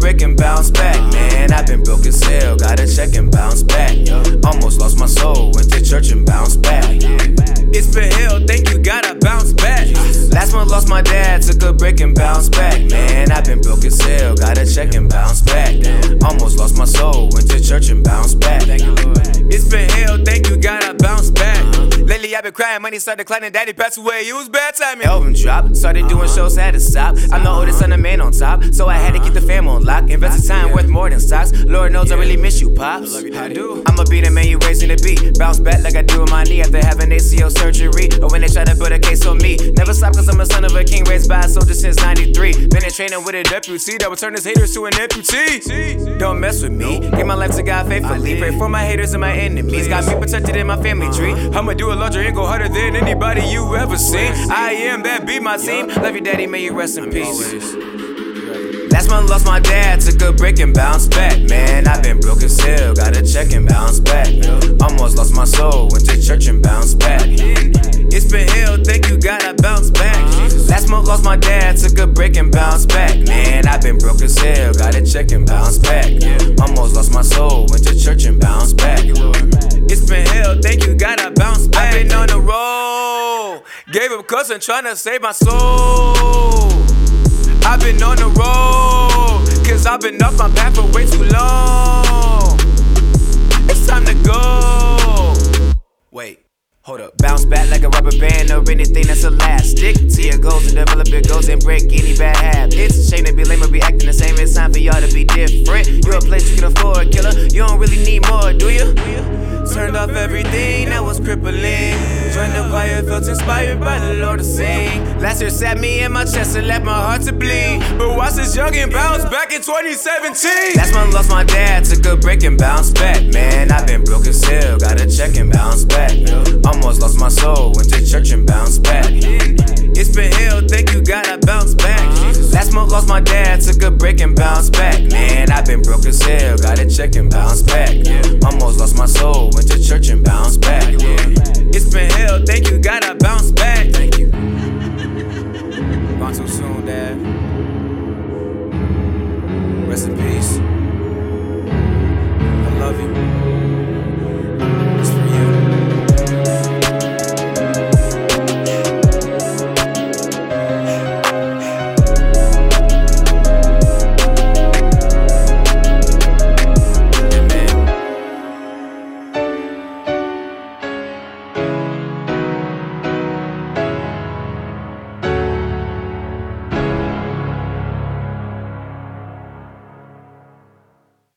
break and bounced back. Man, I've been broke as hell, gotta check and bounce back. Almost lost my soul, went to church and bounced back. It's been hell, thank you, gotta bounce back. Last month lost my dad, took a break and bounced back. Man, I've been broke as hell, gotta check and bounce back. Almost lost my soul, went to church and bounced back. I've crying, money started declining, daddy passed away, it was bad timing. Elvin dropped, started doing shows, I had to stop. I'm the oldest son of man on top, so I had to keep the fam on lock. Invested time worth more than stocks. Lord knows I really miss you, pops. I do. I'ma be the man you raising to be. Bounce back like I do with my knee after having ACL surgery. Or when they try to build a case on me. Never stop cause I'm a son of a king raised by a soldier since 93. Been in training with a deputy that would turn his haters to an amputee. Don't mess with me. Give my life to God faithfully. Pray for my haters and my enemies. Got me protected in my family tree. I'ma do a larger and go harder than anybody you ever seen. I am that be my team. Love you, daddy. May you rest in peace. Last month lost my dad, took a break and bounced back. Man, I've been broke as hell, gotta check and bounce back. Almost lost my soul, went to church and bounced back. It's been hell, thank you, gotta bounce back. Last month lost my dad, took a break and bounced back. Man, I've been broke as hell, gotta check and bounce back. Almost lost my soul, went to church and cousin trying to save my soul. I've been on the road, cause I've been off my path for way too long. It's time to go. Wait. Hold up, bounce back like a rubber band or anything that's elastic. See your goals and develop your goals and break any bad habits. Shame to be lame or be acting the same. It's time for y'all to be different. You're a place you can afford, killer. You don't really need more, do you? Turned off everything that was crippling. Choir, felt inspired by the Lord to sing. Last year sat me in my chest and left my heart to bleed. But watch this young and bounce back in 2017. Last month lost my dad, took a break and bounced back. Man, I've been broken still, gotta check and bounce back. Almost lost my soul, went to church and bounced back. It's been hell, thank you, gotta bounce back. Last month lost my dad, took a break and bounced back. Man, I've been broke as hell, gotta check and bounce back. Almost lost my soul, went to church and Yeah.